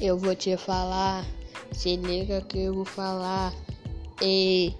Eu vou te falar, se liga que eu vou falar. Ei.